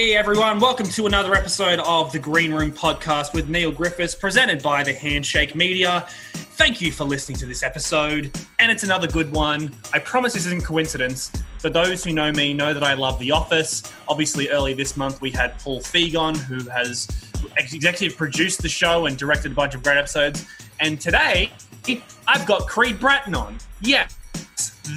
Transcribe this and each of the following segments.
Hey everyone, welcome to another episode of the Green Room podcast with Neil Griffiths, presented by the Handshake Media. Thank you for listening to this episode, and it's another good one. I promise this isn't coincidence. For those who know me, know that I love The Office. Obviously, early this month we had Paul Feig, who has executive produced the show and directed a bunch of great episodes. And today, I've got Creed Bratton on. Yes,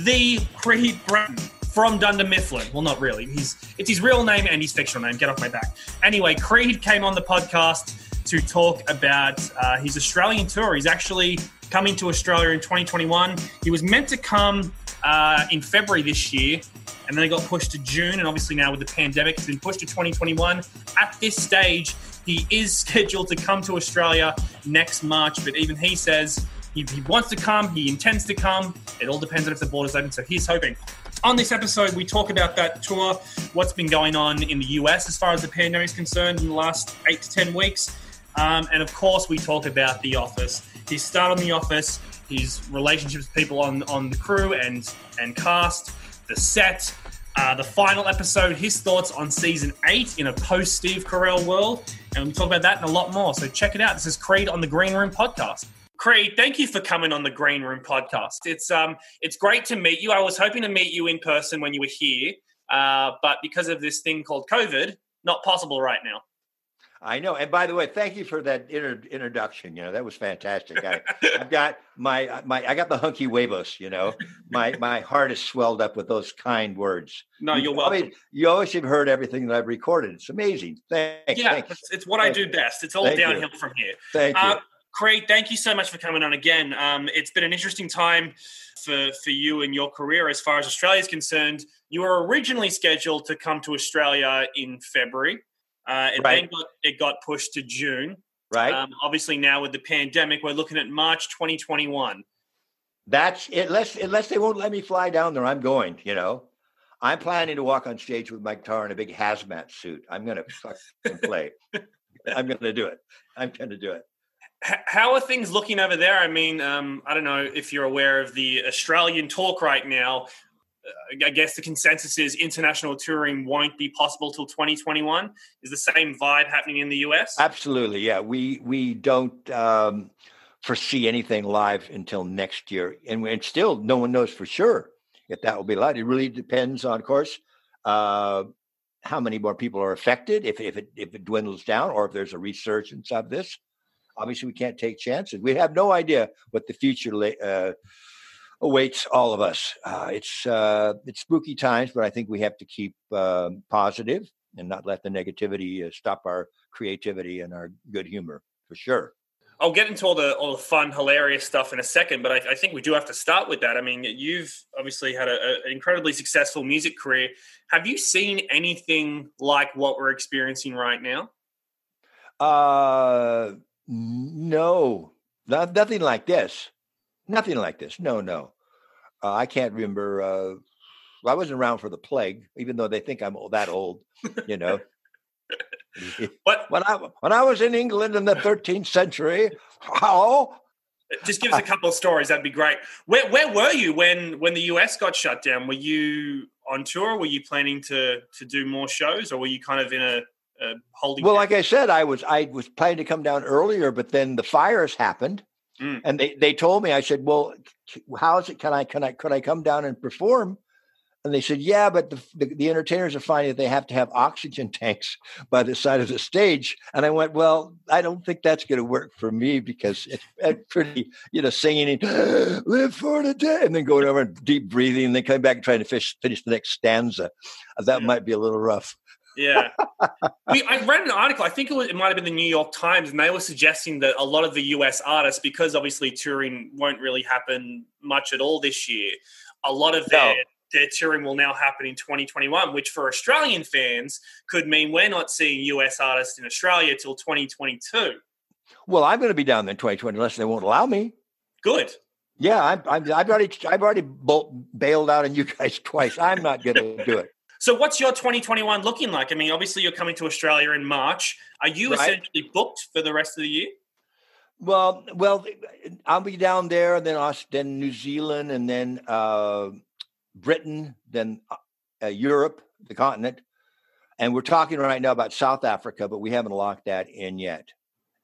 the Creed Bratton from Dunder Mifflin. Well, not really. He's it's his real name and his fictional name. Get off my back. Anyway, Creed came on the podcast to talk about uh, his Australian tour. He's actually coming to Australia in 2021. He was meant to come uh, in February this year, and then it got pushed to June. And obviously now with the pandemic, it's been pushed to 2021. At this stage, he is scheduled to come to Australia next March, but even he says he, he wants to come. He intends to come. It all depends on if the borders open. So he's hoping. On this episode, we talk about that tour, what's been going on in the US as far as the pandemic is concerned in the last eight to 10 weeks. Um, and of course, we talk about The Office. His start on The Office, his relationships with people on, on the crew and, and cast, the set, uh, the final episode, his thoughts on season eight in a post Steve Carell world. And we talk about that and a lot more. So check it out. This is Creed on the Green Room podcast. Creed, thank you for coming on the Green Room podcast. It's um, it's great to meet you. I was hoping to meet you in person when you were here, uh, but because of this thing called COVID, not possible right now. I know. And by the way, thank you for that inter- introduction. You know, that was fantastic. I, have got my my I got the hunky huevos. You know, my my heart is swelled up with those kind words. No, you're welcome. Always, you always have heard everything that I've recorded. It's amazing. Thanks. Yeah, thanks. It's, it's, what Thank I do best. It's all Thank downhill you. from here. Thank Uh, you. Craig, thank you so much for coming on again. Um, it's been an interesting time for, for you and your career as far as Australia is concerned. You were originally scheduled to come to Australia in February. Uh, it Right. then got, it got pushed to June. right. Um, obviously, now with the pandemic, we're looking at March 2021. That's unless unless they won't let me fly down there, I'm going. You know, I'm planning to walk on stage with my guitar in a big hazmat suit. I'm gonna play. I'm gonna do it. I'm gonna do it. How are things looking over there? I mean, um, I don't know if you're aware of the Australian talk right now. Uh, I guess the consensus is international touring won't be possible till 2021. Is the same vibe happening in the US? Absolutely, yeah. We we don't um, foresee anything live until next year, and, and still no one knows for sure if that will be live. It really depends on, of course, uh, how many more people are affected. If if it if it dwindles down, or if there's a resurgence of this. Obviously, we can't take chances. We have no idea what the future uh, awaits all of us. Uh, it's uh, it's spooky times, but I think we have to keep um positive and not let the negativity uh, stop our creativity and our good humor for sure. I'll get into all the all the fun, hilarious stuff in a second, but I, I think we do have to start with that. I mean, you've obviously had a, a- an incredibly successful music career. Have you seen anything like what we're experiencing right now? Uh, no, not, nothing like this. Nothing like this. No, no. Uh, I can't remember. Uh, I wasn't around for the plague, even though they think I'm that old. You know. What? when I when I was in England in the 13th century, how Just give us a couple of stories. That'd be great. Where where were you when when the US got shut down? Were you on tour? Were you planning to to do more shows, or were you kind of in a, a holding? Well, like I said, I was I was planning to come down earlier, but then the fires happened, Mm. and they they told me I said, "Well, how is it? Can I can I could I come down and perform?" And they said, "Yeah, but the, the the entertainers are finding that they have to have oxygen tanks by the side of the stage." And I went, "Well, I don't think that's going to work for me because it's, it's pretty, you know, singing and live for the day, and then going over and deep breathing, and then coming back and trying to fish, finish the next stanza. Uh, That Yeah. might be a little rough." Yeah. we, I read an article, I think it, was, it might have been the New York Times, and they were suggesting that a lot of the US artists, because obviously touring won't really happen much at all this year, a lot of their, No. their touring will now happen in 2021, which for Australian fans could mean we're not seeing US artists in Australia till 2022. Well, I'm going to be down there in 2020 unless they won't allow me. Good. Yeah, I'm, I'm, I've already, I've already bolt, bailed out on you guys twice. I'm not going to do it. So, what's your 2021 looking like? I mean, obviously, you're coming to Australia in March. Are you Right. essentially booked for the rest of the year? Well, well, I'll be down there, then Aus- then New Zealand, and then uh, Britain, then uh, uh, Europe, the continent, And we're talking right now about South Africa, but we haven't locked that in yet.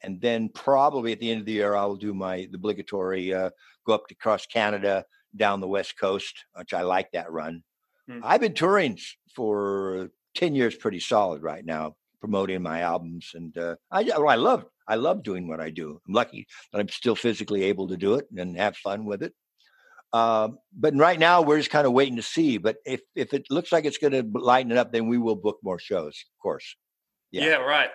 And then probably at the end of the year, I will do my obligatory uh, go up to across Canada, down the West Coast, which I like that run. Hmm. I've been touring for 10 years pretty solid right now, promoting my albums. And uh, I, I love I love doing what I do. I'm lucky that I'm still physically able to do it and have fun with it. Um, but right now, we're just kind of waiting to see. But if if it looks like it's going to lighten it up, then we will book more shows, of course. Yeah, yeah right.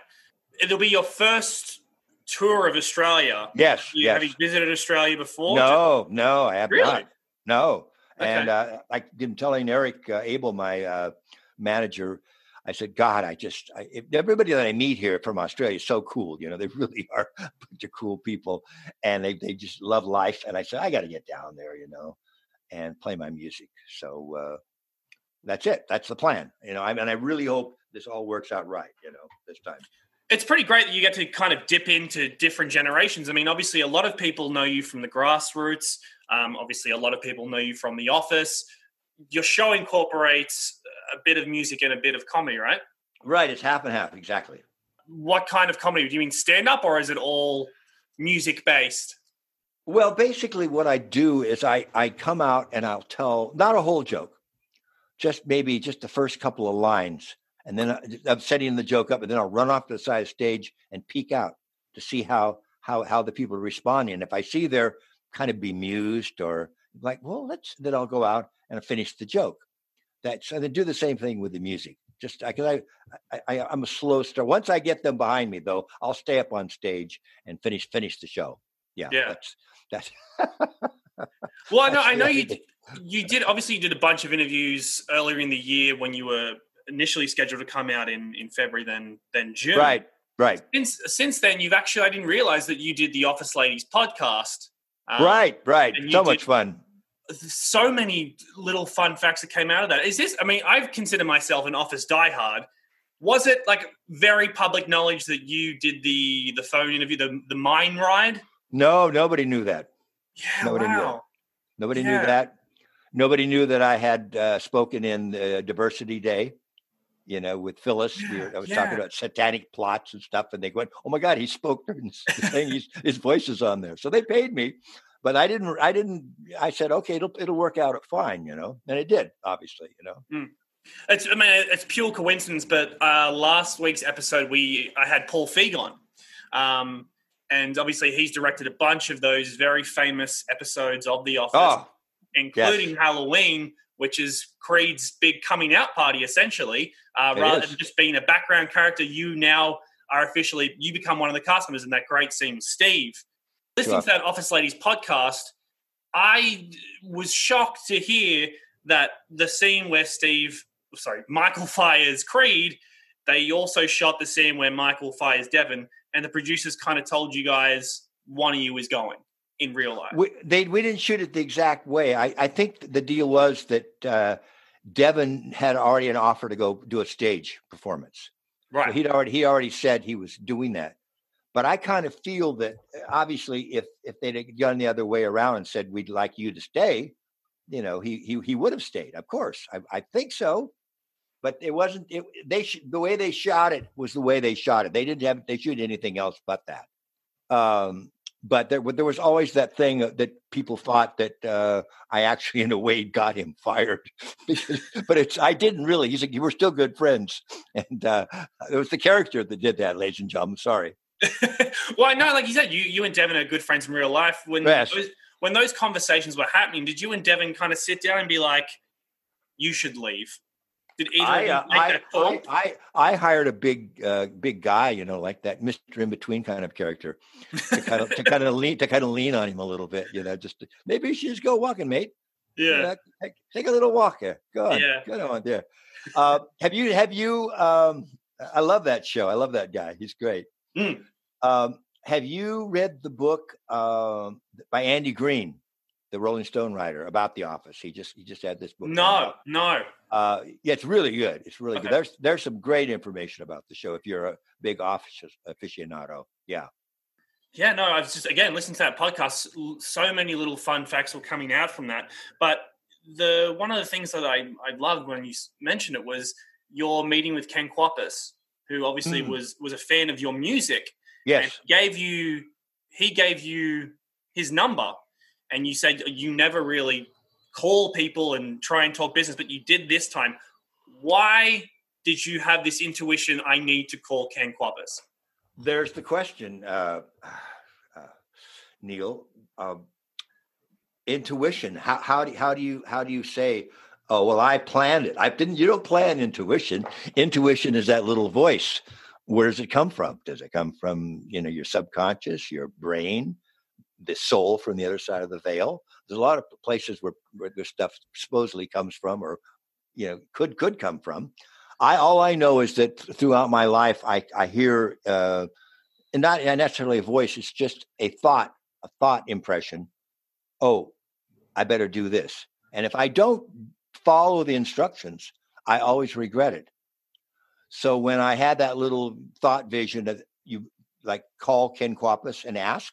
It'll be your first tour of Australia. Yes. You, yes. Have you visited Australia before? No, no, I have really? not. No. Okay. And uh, I didn't telling Eric uh, Abel, my uh, manager, I said, God, I just, I, everybody that I meet here from Australia is so cool. You know, they really are a bunch of cool people and they, they just love life. And I said, I got to get down there, you know, and play my music. So uh, that's it. That's the plan, you know, I mean, I really hope this all works out right, you know, this time. It's pretty great that you get to kind of dip into different generations. I mean, obviously, a lot of people know you from the Grass Roots. Um, obviously, a lot of people know you from The Office. Your show incorporates a bit of music and a bit of comedy, right? Right. It's half and half. Exactly. What kind of comedy? Do you mean stand up or is it all music based? Well, basically, what I do is I, I come out and I'll tell not a whole joke, just maybe just the first couple of lines. And then uh, I'm setting the joke up, and then I'll run off to the side of the stage and peek out to see how how how the people are responding. And if I see they're kind of bemused or like, well, let's then I'll go out and finish the joke. That's and then do the same thing with the music. Just uh, I because I, I, I I'm a slow start. Once I get them behind me, though, I'll stay up on stage and finish finish the show. Yeah, yeah. That's that's. well, I know I know you you did obviously you did a bunch of interviews earlier in the year when you were initially scheduled to come out in in February, then then June. Right, right. Since since then, you've actually I didn't realize that you did the Office Ladies podcast. Um, right, right. So much fun so many little fun facts that came out of that. Is this? I mean, I consider myself an Office diehard. Was it like very public knowledge that you did the the phone interview, the the mine ride? No, nobody knew that. Yeah, nobody wow. knew that. Nobody yeah. knew that. Nobody knew that I had uh, spoken in the Diversity Day. You know, with Phyllis, yeah, we were, I was yeah. talking about satanic plots and stuff, and they went, "Oh my God, he spoke during the thing. his voice is on there." So they paid me but I didn't. I didn't. I said, okay, it'll it'll work out fine, you know, and it did. Obviously, you know. Mm. It's. I mean, it's pure coincidence, but uh, last week's episode, we I had Paul Feig on, um, and obviously he's directed a bunch of those very famous episodes of The Office, oh, including yes. Halloween, which is Creed's big coming out party, essentially. Uh, rather is. than just being a background character, you now are officially you become one of the customers in that great scene with Steve listening to that Office Ladies podcast, I was shocked to hear that the scene where Steve, sorry, Michael fires Creed, they also shot the scene where Michael fires Devon, and the producers kind of told you guys one of you is going in real life. We, they, we didn't shoot it the exact way. I, I think the deal was that uh, Devon had already an offer to go do a stage performance. Right. So he'd already he already said he was doing that. But I kind of feel that uh, obviously, if if they'd gone the other way around and said we'd like you to stay, you know, he he he would have stayed. Of course, I, I think so. But it wasn't. It, they sh- the way they shot it was the way they shot it. They didn't have they shoot anything else but that. Um, but there, there was always that thing that people thought that uh, I actually, in a way, got him fired. but it's I didn't really. He's like, you were still good friends, and uh, it was the character that did that, ladies and gentlemen. Sorry. well, I know, like you said, you you and Devin are good friends in real life. When yes. those, when those conversations were happening, did you and Devin kind of sit down and be like, "You should leave"? Did either I, uh, I? I, I, I hired a big uh, big guy, you know, like that Mr Inbetween kind of character, to kind of to kind of lean to kind of lean on him a little bit, you know. Just to, maybe you should just go walking, mate. Yeah, you know, take, take, a little walk here. Go on, yeah. go on there. Uh, have you have you? Um, I love that show. I love that guy. He's great. Mm. Um, have you read the book um, by Andy Green, the Rolling Stone writer, about The Office? He just he just had this book. No, no. Uh, yeah, it's really good. It's really okay. good. There's there's some great information about the show if you're a big Office aficionado. Yeah. Yeah, no, I was just again listening to that podcast. So many little fun facts were coming out from that. But the one of the things that I I loved when you mentioned it was your meeting with Ken Kwapis, who obviously Mm. was was a fan of your music, and Yes. gave you he gave you his number, and you said you never really call people and try and talk business, but you did this time. Why did you have this intuition? I need to call Ken Kwapis. There's the question, uh, uh, Neil. Um, intuition. How, how do how do you how do you say? Oh well, I planned it. I didn't. You don't plan intuition. Intuition is that little voice. Where does it come from? Does it come from you know your subconscious, your brain, the soul from the other side of the veil? There's a lot of places where, where this stuff supposedly comes from, or you know could could come from. I all I know is that throughout my life, I I hear, uh, and not necessarily a voice. It's just a thought, a thought impression. Oh, I better do this. And if I don't follow the instructions, I always regret it. So when I had that little thought vision that you like call Ken Kwapis and ask,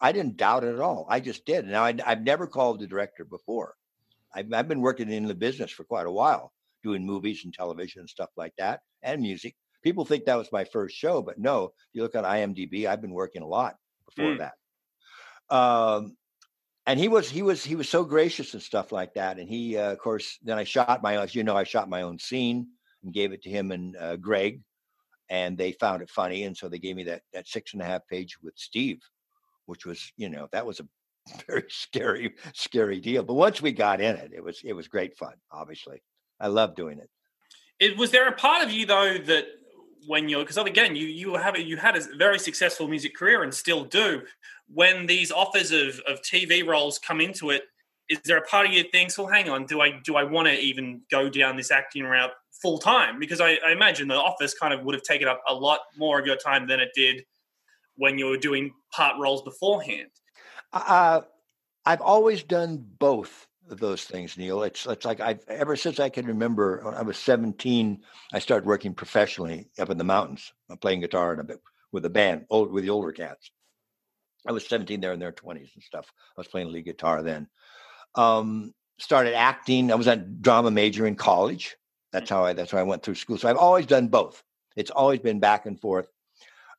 I didn't doubt it at all. I just did. Now I, I've never called the director before. I've, I've been working in the business for quite a while, doing movies and television and stuff like that, and music. People think that was my first show, but no. You look at IMDb, I've been working a lot before Mm. that. Um, and he was he was he was so gracious and stuff like that. And he, uh, of course, then I shot my as you know I shot my own scene and gave it to him and uh, Greg, and they found it funny, and so they gave me that that six and a half page with Steve, which was you know that was a very scary scary deal. But once we got in it, it was it was great fun. Obviously, I love doing it. It, was there a part of you though that when you're because again you you have you had a very successful music career and still do. When these offers of of TV roles come into it, is there a part of you that thinks, well, hang on, do I do I want to even go down this acting route full time? Because I, I imagine the office kind of would have taken up a lot more of your time than it did when you were doing part roles beforehand. Uh, I've always done both of those things, Neil. It's it's like I've ever since I can remember. When I was 17, I started working professionally up in the mountains, uh, playing guitar and a bit with a band, old with the older cats. I was 17 there in their 20s and stuff. I was playing lead guitar then. Um, started acting. I was a drama major in college. That's how I. That's how I went through school. So I've always done both. It's always been back and forth.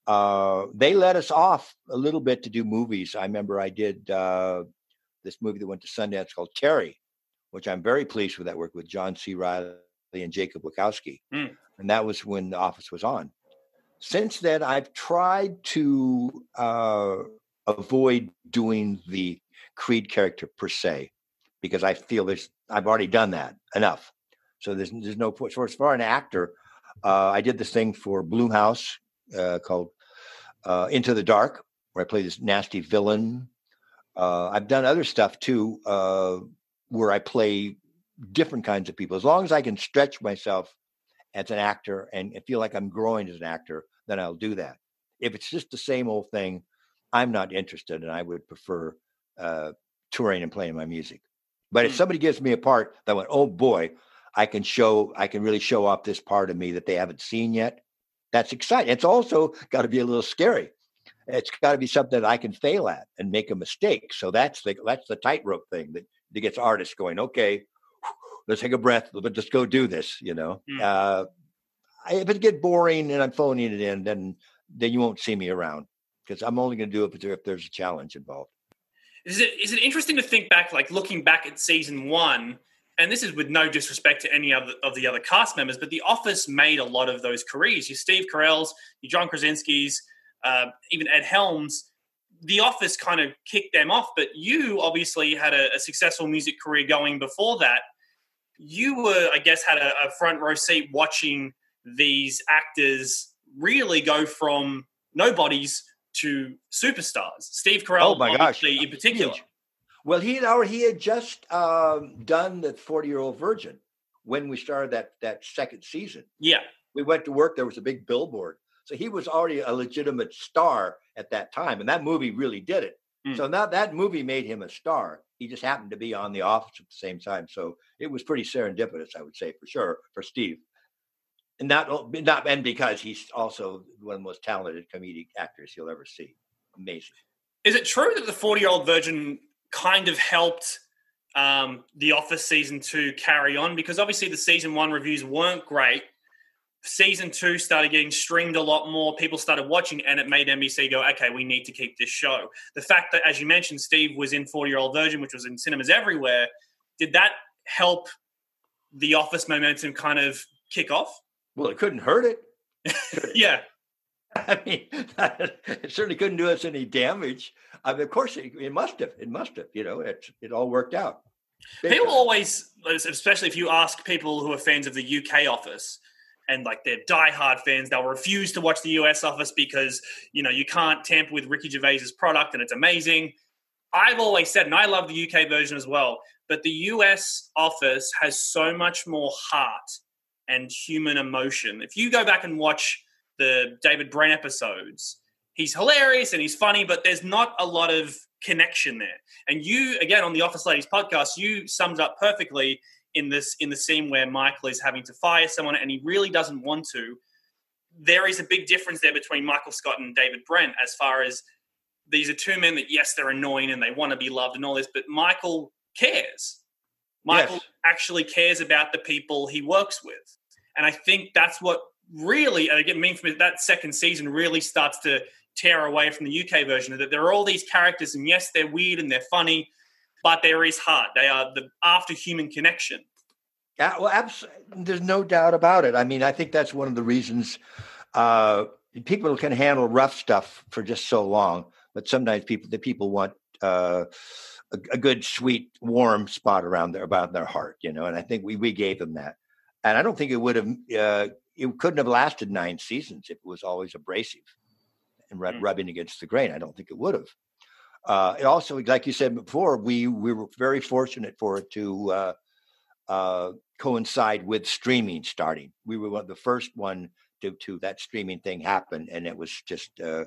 Uh, they let us off a little bit to do movies. I remember I did uh, this movie that went to Sundance called Terri, which I'm very pleased with. That work with John C. Reilly and Jacob Wysocki, Mm. and that was when The Office was on. Since then, I've tried to uh, avoid doing the Creed character per se because I feel there's I've already done that enough. So there's there's no point. So as far as an actor, uh, I did this thing for Blumhouse uh, called uh, Into the Dark, where I play this nasty villain. Uh, I've done other stuff too, uh, where I play different kinds of people. As long as I can stretch myself as an actor and feel like I'm growing as an actor, then I'll do that. If it's just the same old thing, I'm not interested, and I would prefer uh, touring and playing my music. But if Hmm. somebody gives me a part that went, oh boy, I can show, I can really show off this part of me that they haven't seen yet. That's exciting. It's also got to be a little scary. It's got to be something that I can fail at and make a mistake. So that's the that's the tightrope thing that, that gets artists going. Okay, let's take a breath. Let's just go do this. You know, Hmm. uh, I- if it get boring and I'm phoning it in, then then you won't see me around because I'm only going to do it if if there's a challenge involved. Is it is it interesting to think back, like looking back at season one, and this is with no disrespect to any other of the other cast members, but The Office made a lot of those careers. Your Steve Carell's, your John Krasinski's, uh, even Ed Helms. The Office kind of kicked them off, but you obviously had a, a successful music career going before that. You were, I guess, had a, a front row seat watching these actors really go from nobodies to superstars. Steve Carell, Oh my gosh, in particular. huge. Well, he had already he had just um, done the Forty Year Old Virgin when we started that that second season. Yeah. We went to work. There was a big billboard, so he was already a legitimate star at that time, and that movie really did it. Mm. So now that movie made him a star. He just happened to be on The Office at the same time, so it was pretty serendipitous, I would say, for sure, for Steve. And not not and because he's also one of the most talented comedic actors you'll ever see. Amazing. Is it true that the 40 year old virgin kind of helped um, The Office season two carry on? Because obviously the season one reviews weren't great. season two started getting streamed a lot more. People started watching, and it made NBC go, okay, we need to keep this show. The fact that, as you mentioned, Steve was in 40 Year Old Virgin, which was in cinemas everywhere, did that help the Office momentum kind of kick off? Well, it couldn't hurt it. yeah. I mean, it certainly couldn't do us any damage. I mean, of course, it, it must have. It must have. You know, it it all worked out. Big people time. always, especially if you ask people who are fans of the UK Office, and like they're diehard fans, they'll refuse to watch the US Office because you know you can't tamper with Ricky Gervais's product, and it's amazing. I've always said, and I love the UK version as well, but the US Office has so much more heart and human emotion. If you go back and watch the David Brent episodes, he's hilarious and he's funny, but there's not a lot of connection there. And you, again, on the Office Ladies podcast, you summed up perfectly in this in the scene where Michael is having to fire someone and he really doesn't want to. There is a big difference there between Michael Scott and David Brent as far as these are two men that yes, they're annoying and they want to be loved and all this, but Michael cares. Michael yes. actually cares about the people he works with. And I think that's what really, I get mean from that second season really starts to tear away from the UK version that there are all these characters, and yes, they're weird and they're funny, but there is heart. They are the after human connection. Yeah, well, abs- there's no doubt about it. I mean, I think that's one of the reasons uh, people can handle rough stuff for just so long, but sometimes people the people want uh, a, a, good, sweet, warm spot around their about their heart, you know. And I think we we gave them that, and I don't think it would have. Uh, it couldn't have lasted nine seasons if it was always abrasive and mm. rubbing against the grain. I don't think it would have. Uh, it also, like you said before, we we were very fortunate for it to uh, uh, coincide with streaming starting. We were one of the first one to to that streaming thing happen, and it was just uh,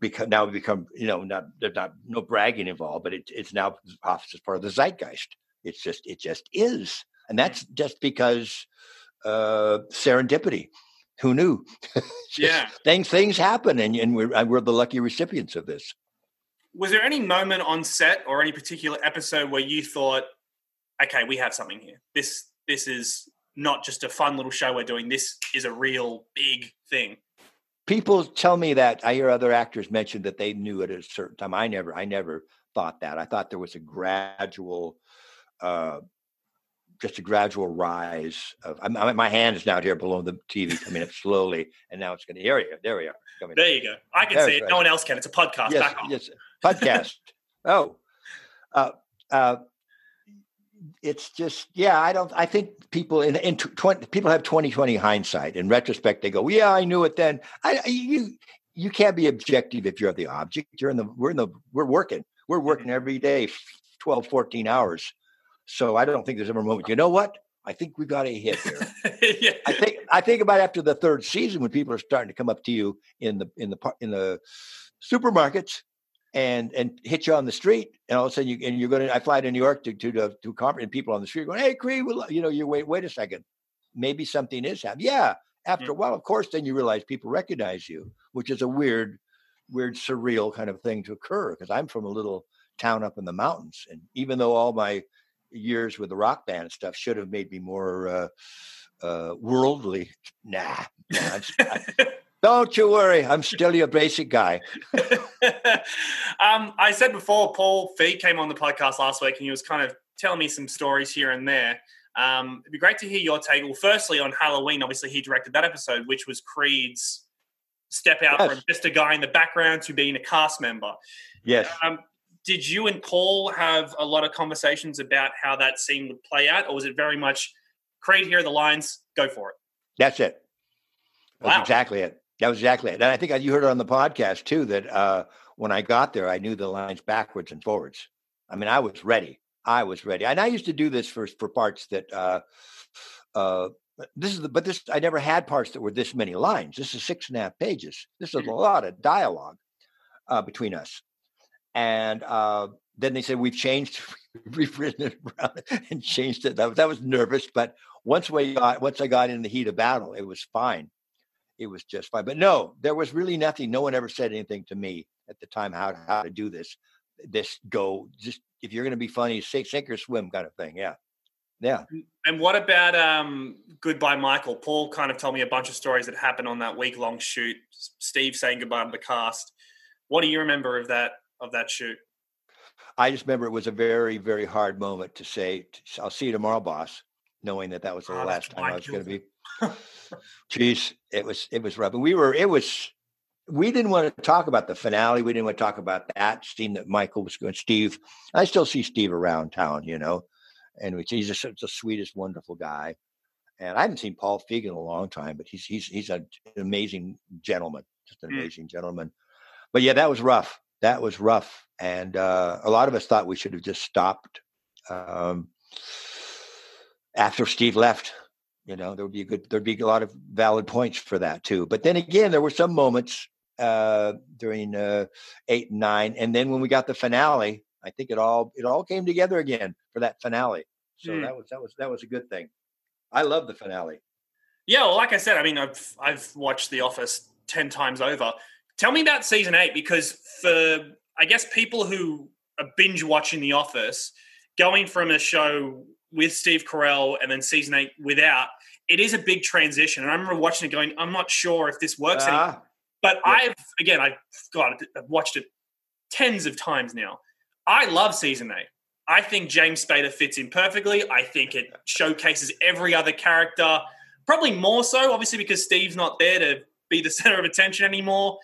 because now we become you know not there's not no bragging involved, but it, it's now office as part of the zeitgeist. It's just it just is, and that's just because uh, serendipity. Who knew? yeah, things things happen, and and we're we're the lucky recipients of this. Was there any moment on set or any particular episode where you thought, "Okay, we have something here. This this is not just a fun little show we're doing. This is a real big thing." People tell me that I hear other actors mention that they knew it at a certain time. I never, I never thought that. I thought there was a gradual uh, just a gradual rise of I'm, I'm, my hand is now here below the TV coming up slowly, and now it's going to here you there we are. Coming there you go. I can see it. Right. No one else can. It's a podcast. Yes, yes, podcast. oh, uh, uh, it's just yeah. I don't. I think people in in twenty people have twenty twenty hindsight. In retrospect, they go, yeah, I knew it then. I you you can't be objective if you're the object. You're in the we're in the we're working. We're mm-hmm. working every day, 12, 14 hours so I don't think there's ever a moment. You know what? I think we got a hit here. yeah. I think I think about after the third season when people are starting to come up to you in the in the in the supermarkets and and hit you on the street, and all of a sudden you and you're going to. I fly to New York to to to, to conference, and people on the street going, "Hey, Creed, you know, you wait wait a second, maybe something is happening." Yeah. After mm. a while, of course, then you realize people recognize you, which is a weird, weird, surreal kind of thing to occur. Because I'm from a little town up in the mountains, and even though all my years with the rock band and stuff should have made me more uh, uh, worldly. Nah, nah don't you worry. I'm still your basic guy. um, I said before, Paul Feig came on the podcast last week and he was kind of telling me some stories here and there. Um, it'd be great to hear your take. Well, firstly, on Halloween, obviously, he directed that episode, which was Creed's step out yes. from just a guy in the background to being a cast member. Yes. Um, did you and Paul have a lot of conversations about how that scene would play out, or was it very much Creed here are the lines, go for it? That's it. That's wow. exactly it. That was exactly it. And I think you heard it on the podcast too that uh, when I got there, I knew the lines backwards and forwards. I mean, I was ready. I was ready. And I used to do this for for parts that uh, uh, this is the, but this I never had parts that were this many lines. This is six and a half pages. This is a mm-hmm. lot of dialogue uh, between us. And uh, then they said, we've changed, we've written it around and changed it. That, that was nervous. But once we got, once I got in the heat of battle, it was fine. It was just fine. But no, there was really nothing. No one ever said anything to me at the time how, how to do this. This go just if you're going to be funny, sink, sink or swim kind of thing. Yeah. Yeah. And what about um, Goodbye Michael? Paul kind of told me a bunch of stories that happened on that week long shoot. Steve saying goodbye to the cast. What do you remember of that of that shoot? I just remember it was a very, very hard moment to say, "I'll see you tomorrow, boss," knowing that that was the oh, last time I was going to be. Jeez, it was it was rough. And we were it was we didn't want to talk about the finale. We didn't want to talk about that scene that Michael was going. Steve, I still see Steve around town, you know, and he's just the sweetest, wonderful guy. And I haven't seen Paul Feig in a long time, but he's he's he's an amazing gentleman, just an mm. amazing gentleman. But yeah, that was rough. That was rough, and uh, a lot of us thought we should have just stopped um, after Steve left. You know, there would be a good, there'd be a lot of valid points for that too. But then again, there were some moments uh, during uh, eight and nine, and then when we got the finale, I think it all it all came together again for that finale. So mm. that was that was that was a good thing. I love the finale. Yeah, well, like I said, I mean, I've I've watched The Office ten times over. Tell me about season eight because for I guess people who are binge watching The Office, going from a show with Steve Carell and then season eight without, it is a big transition. And I remember watching it going, I'm not sure if this works uh, anymore. But yeah. I've again, I've got I've watched it tens of times now. I love season eight. I think James Spader fits in perfectly. I think it showcases every other character, probably more so, obviously, because Steve's not there to be the center of attention anymore.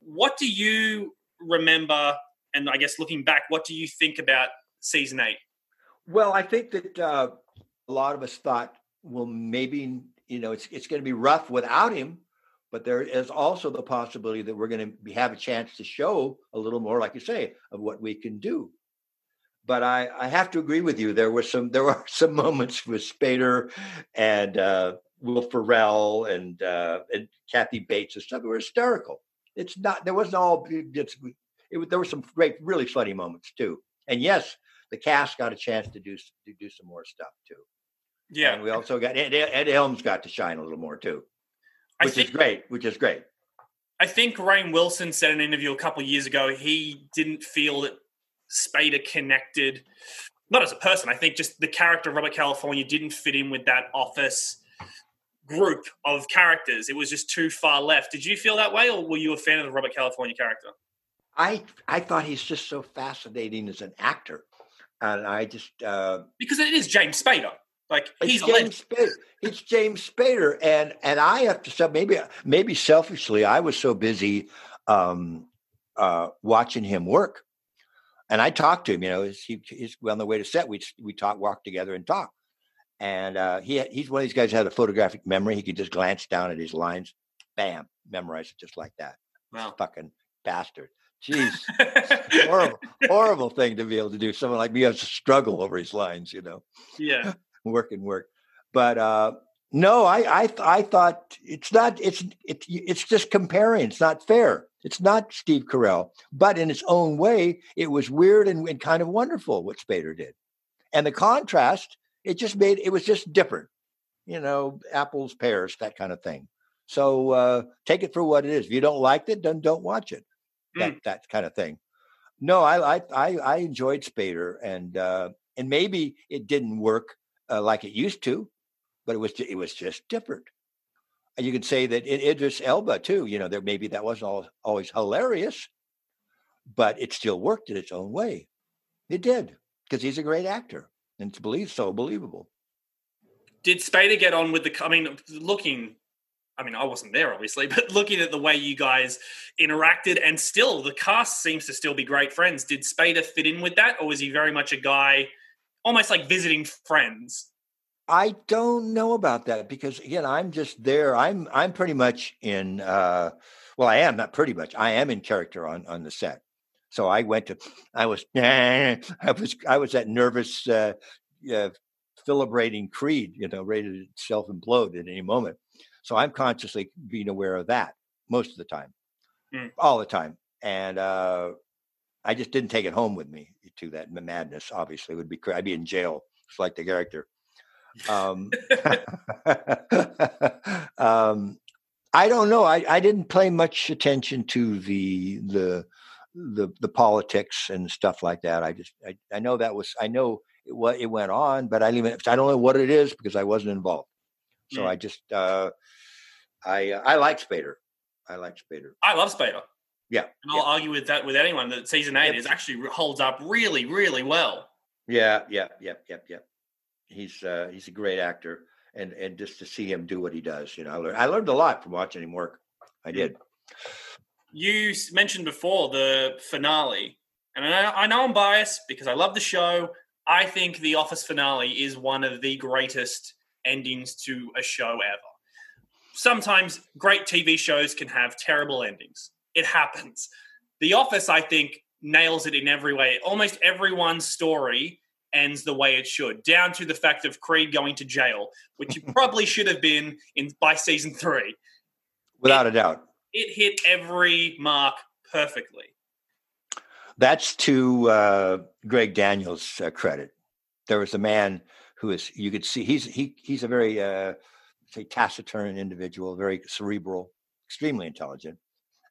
What do you remember? And I guess looking back, what do you think about season eight? Well, I think that uh, a lot of us thought, well, maybe you know it's it's going to be rough without him, but there is also the possibility that we're going to have a chance to show a little more, like you say, of what we can do but I, I have to agree with you. There were some there were some moments with Spader and uh, Will Ferrell and uh, and Kathy Bates and stuff that were hysterical. It's not there wasn't all it's it, there were some great really funny moments too. And yes, the cast got a chance to do to do some more stuff too. Yeah, and we also got Ed, Ed Helms got to shine a little more too, which think, is great. Which is great. I think Rainn Wilson said in an interview a couple years ago he didn't feel that Spader connected, not as a person. I think just the character of Robert California didn't fit in with that office group of characters. It was just too far left. Did you feel that way, or were you a fan of the Robert California character? I I thought he's just so fascinating as an actor, and I just uh, because it is James Spader. Like he's James Spader. It's James Spader, and and I have to say maybe maybe selfishly I was so busy um, uh, watching him work and I talked to him. You know, he, he's on the way to set. We we talk, walk together, and talk. And uh, he he's one of these guys who had a photographic memory. He could just glance down at his lines, bam, memorize it just like that. Wow, fucking bastard. Jeez, horrible, horrible thing to be able to do. Someone like me has to struggle over his lines. You know. Yeah. work and work, but uh, no, I I I thought it's not. It's it's it's just comparing. It's not fair. It's not Steve Carell, but in its own way, it was weird and, and kind of wonderful what Spader did. And the contrast, it just made it was just different. You know, apples, pears, that kind of thing. So uh, take it for what it is. If you don't like it, then don't watch it. That mm. that kind of thing. No, I I I, I enjoyed Spader, and uh, and maybe it didn't work uh, like it used to, but it was it was just different. And you could say that in Idris Elba too. You know, there maybe that wasn't all, always hilarious, but it still worked in its own way. It did because he's a great actor, and to believe so believable. Did Spader get on with the? I mean, looking. I mean, I wasn't there, obviously, but looking at the way you guys interacted, and still the cast seems to still be great friends. Did Spader fit in with that, or was he very much a guy, almost like visiting friends? I don't know about that because again, I'm just there. I'm I'm pretty much in. Uh, well, I am not pretty much. I am in character on on the set. So I went to. I was. I was. I was that nervous, uh, uh, fibrillating Creed. You know, ready to self implode at any moment. So I'm consciously being aware of that most of the time, mm. all the time, and uh, I just didn't take it home with me to that madness. Obviously, it would be. I'd be in jail, just like the character. Um, um, I don't know. I, I didn't pay much attention to the the the the politics and stuff like that. I just I, I know that was I know it, what it went on, but I don't even I don't know what it is because I wasn't involved. So Mm. I just uh, I I like Spader. I like Spader. I love Spader. Yeah, And I'll argue with that with anyone that season eight is actually holds up really, really well. Yeah, yeah, yeah, yeah, yeah. He's uh, he's a great actor, and and just to see him do what he does, you know, I learned I learned a lot from watching him work. I did. You mentioned before the finale, and I know, I know I'm biased because I love the show. I think the Office finale is one of the greatest endings to a show ever. Sometimes great TV shows can have terrible endings. It happens. The Office, I think, nails it in every way. Almost everyone's story ends the way it should, down to the fact of Creed going to jail, which you probably should have been in by season three. Without a doubt. It hit every mark perfectly. That's to uh, Greg Daniels' uh, credit. There was a man who is you could see he's he he's a very uh, say taciturn individual, very cerebral, extremely intelligent,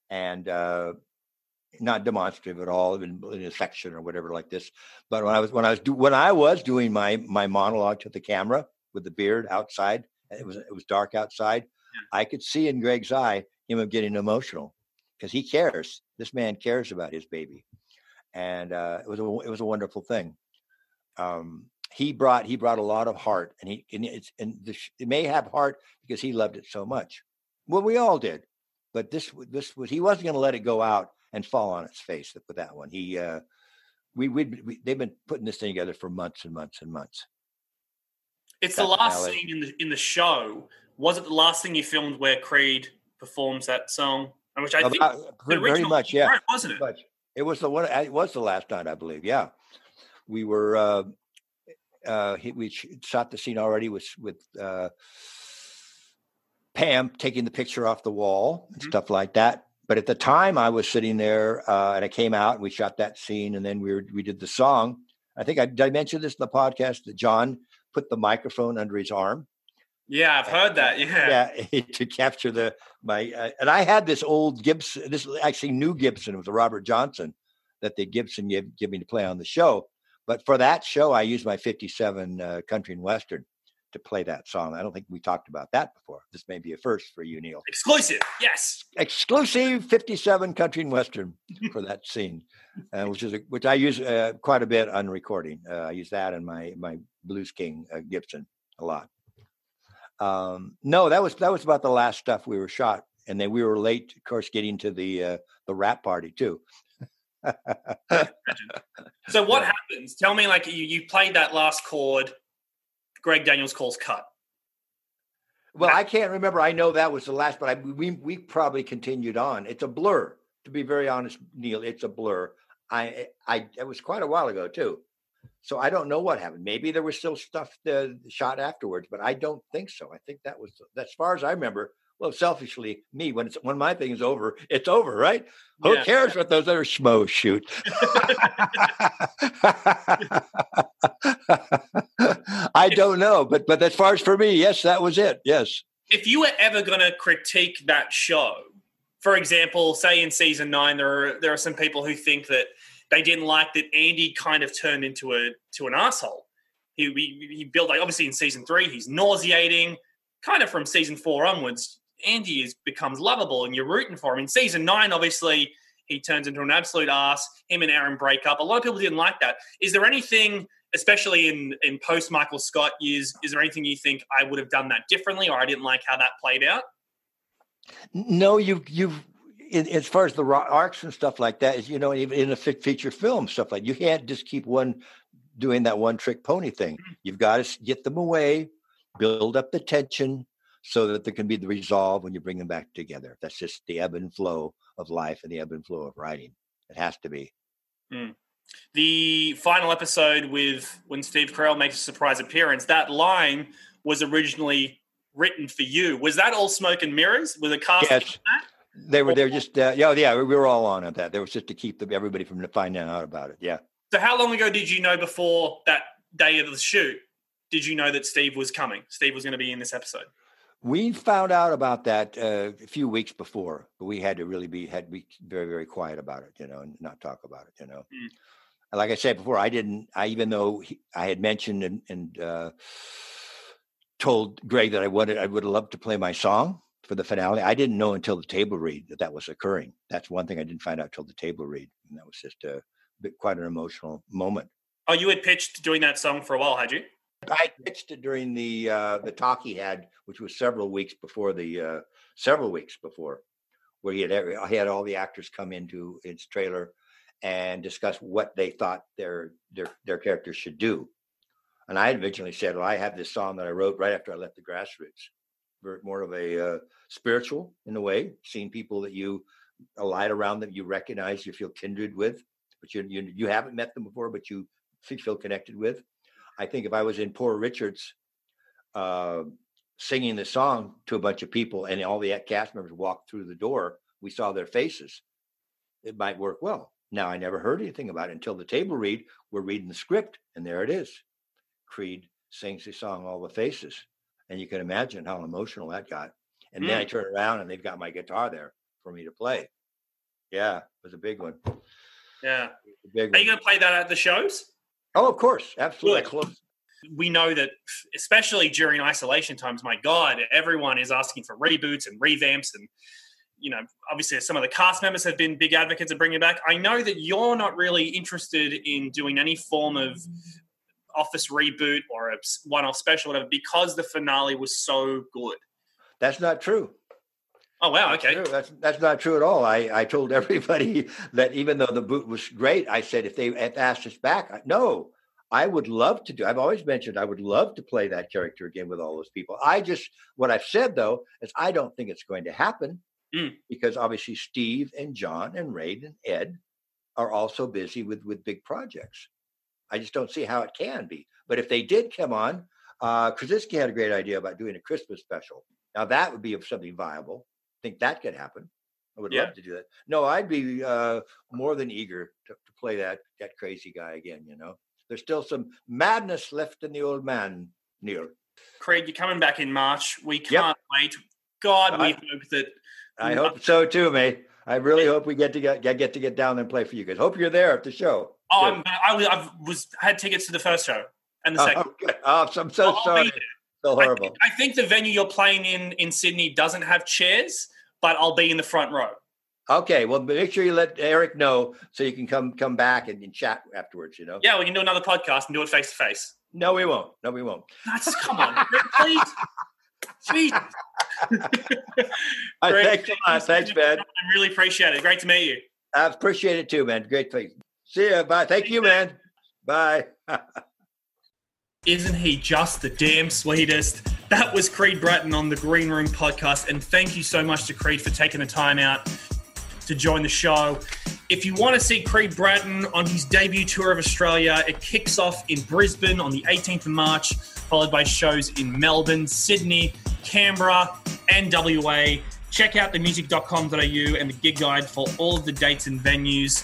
and uh, not demonstrative at all in, in a section or whatever like this. But when I was when I was do, when I was doing my my monologue to the camera with the beard outside, it was it was dark outside. I could see in Greg's eye him getting emotional because he cares. This man cares about his baby, and uh, it was a it was a wonderful thing. Um, he brought he brought a lot of heart, and he and it's and the, sh- it may have heart because he loved it so much. Well, we all did, but this this was he wasn't going to let it go out and fall on its face with that one. He uh, we we'd, we they've been putting this thing together for months and months and months. It's the last scene in the in the show. Was it the last thing you filmed where Creed performs that song? Which I think About- the very, much, yeah. right, wasn't it? much. It was the one. It was the last night, I believe. Yeah, we were. Uh, uh, he, we shot the scene already with with uh, Pam taking the picture off the wall and Mhm. stuff like that. But at the time, I was sitting there, uh, and I came out and we shot that scene, and then we were, we did the song. I think I did I mention this in the podcast that John put the microphone under his arm Yeah, I've heard that. Yeah. yeah, to capture the my uh, and I had this old Gibson, this actually new Gibson, it was a Robert Johnson that the Gibson gave, give me to play on the show. But for that show, I used my '57 uh, country and western to play that song. I don't think we talked about that before. This may be a first for you, Neil. Exclusive. Yes. Exclusive '57 country and western for that scene, uh, which is a, which I use uh, quite a bit on recording. Uh, I use that in my my Blues King uh, Gibson a lot. Um, no, that was that was about the last stuff we were shot, and then we were late, of course, getting to the uh, the wrap party too. So what Yeah. happens? Tell me, like you, you played that last chord. Greg Daniels calls cut. well, I can't remember. I know that was the last, but I, we we probably continued on. It's a blur, to be very honest, Neil. It's a blur. I I it was quite a while ago too, so I don't know what happened. Maybe there was still stuff shot afterwards, but I don't think so. I think that was as far as I remember. Well, selfishly, me when it's when my thing is over, it's over, right? Who Yeah. cares what those other schmoes shoot? I don't know, but but as far as for me, yes, that was it. Yes. If you were ever going to critique that show, for example, say in season nine, there are there are some people who think that they didn't like that Andy kind of turned into a to an asshole. He he, he built like obviously in season three, he's nauseating. Kind of from season four onwards, Andy is becomes lovable, and you're rooting for him. In season nine, obviously, he turns into an absolute ass. Him and Erin break up. A lot of people didn't like that. Is there anything, especially in in post Michael Scott years, is there anything you think I would have done that differently, or I didn't like how that played out? No, you you've in, as far as the arcs and stuff like that is you know even in a feature film stuff like you can't just keep one doing that one trick pony thing. Mm. You've got to get them away, build up the tension so that there can be the resolve when you bring them back together. That's just the ebb and flow of life and the ebb and flow of writing. It has to be. Mm. The final episode with when Steve Carell makes a surprise appearance, that line was originally written for you. Was that all smoke and mirrors? Was a cast? Yes. They were. They were just. Uh, yeah, yeah. We were all on at that. There was just to keep the, everybody from finding out about it. Yeah. So how long ago did you know before that day of the shoot? Did you know that Steve was coming? Steve was going to be in this episode. We found out about that uh, a few weeks before, but we had to really be had to be very very quiet about it, you know, and not talk about it, you know. like I said before, I didn't. I even though he, I had mentioned and, and uh, told Greg that I wanted, I would have loved to play my song for the finale. I didn't know until the table read that that was occurring. That's one thing I didn't find out till the table read, and that was just a bit, quite an emotional moment. Oh, you had pitched doing that song for a while, had you? I pitched it during the uh, the talk he had, which was several weeks before the uh, several weeks before, where he had every, he had all the actors come into its trailer and discuss what they thought their their their characters should do. And I had originally said, "Well, I have this song that I wrote right after I left the Grass Roots, more of a uh, spiritual in a way, seeing people that you a light around them you recognize, you feel kindred with, but you you, you haven't met them before, but you feel connected with." I think if I was in Poor Richard's, uh, singing the song to a bunch of people, and all the cast members walked through the door, we saw their faces. It might work well. Now, I never heard anything about it until the table read. We're reading the script, and there it is. Creed sings the song All the Faces. And you can imagine how emotional that got. And mm. then I turn around and they've got my guitar there for me to play. Yeah, it was a big one. Yeah. Big Are you going to play that at the shows? Oh, of course. Absolutely. Good. We know that, especially during isolation times, my God, everyone is asking for reboots and revamps and you know, obviously some of the cast members have been big advocates of bringing back. I know that you're not really interested in doing any form of office reboot or a one-off special, whatever, because the finale was so good. That's not true. Oh wow! Okay, that's, that's, that's not true at all. I I told everybody that even though the boot was great, I said if they had asked us back, no, I would love to do. I've always mentioned I would love to play that character again with all those people. I just what I've said though is I don't think it's going to happen mm. because obviously Steve and John and Ray and Ed are also busy with with big projects. I just don't see how it can be. But if they did come on, uh, Krasinski had a great idea about doing a Christmas special. Now that would be something viable. I think that could happen. I would yeah. love to do that. No, I'd be uh, more than eager to, to play that that crazy guy again. You know, there's still some madness left in the old man, Neil. Craig, you're coming back in March. We can't yep. wait. God, we hope that I hope so too, mate. I really hope we get to get, get to get down and play for you guys. Hope you're there at the show. Oh, I'm, I, I was had tickets to the first show and the oh, second. Oh, oh I'm so I'll sorry. So horrible. I think, I think the venue you're playing in in Sydney doesn't have chairs, but I'll be in the front row. Okay, well, make sure you let Eric know so you can come come back and, and chat afterwards. You know. Yeah, we can do another podcast and do it face to face. No, we won't. No, we won't. That's come on, please. Jesus. Great. Thanks a lot. Thanks, man. I really appreciate it. Great to meet you. I appreciate it too, man. Great to See you. Bye. Thank you, man. Bye. Isn't he just the damn sweetest? That was Creed Bratton on the Green Room podcast. And thank you so much to Creed for taking the time out to join the show. If you want to see Creed Bratton on his debut tour of Australia, it kicks off in Brisbane on the 18th of March, followed by shows in Melbourne, Sydney, Canberra, and WA. Check out themusic.com.au and the gig guide for all of the dates and venues.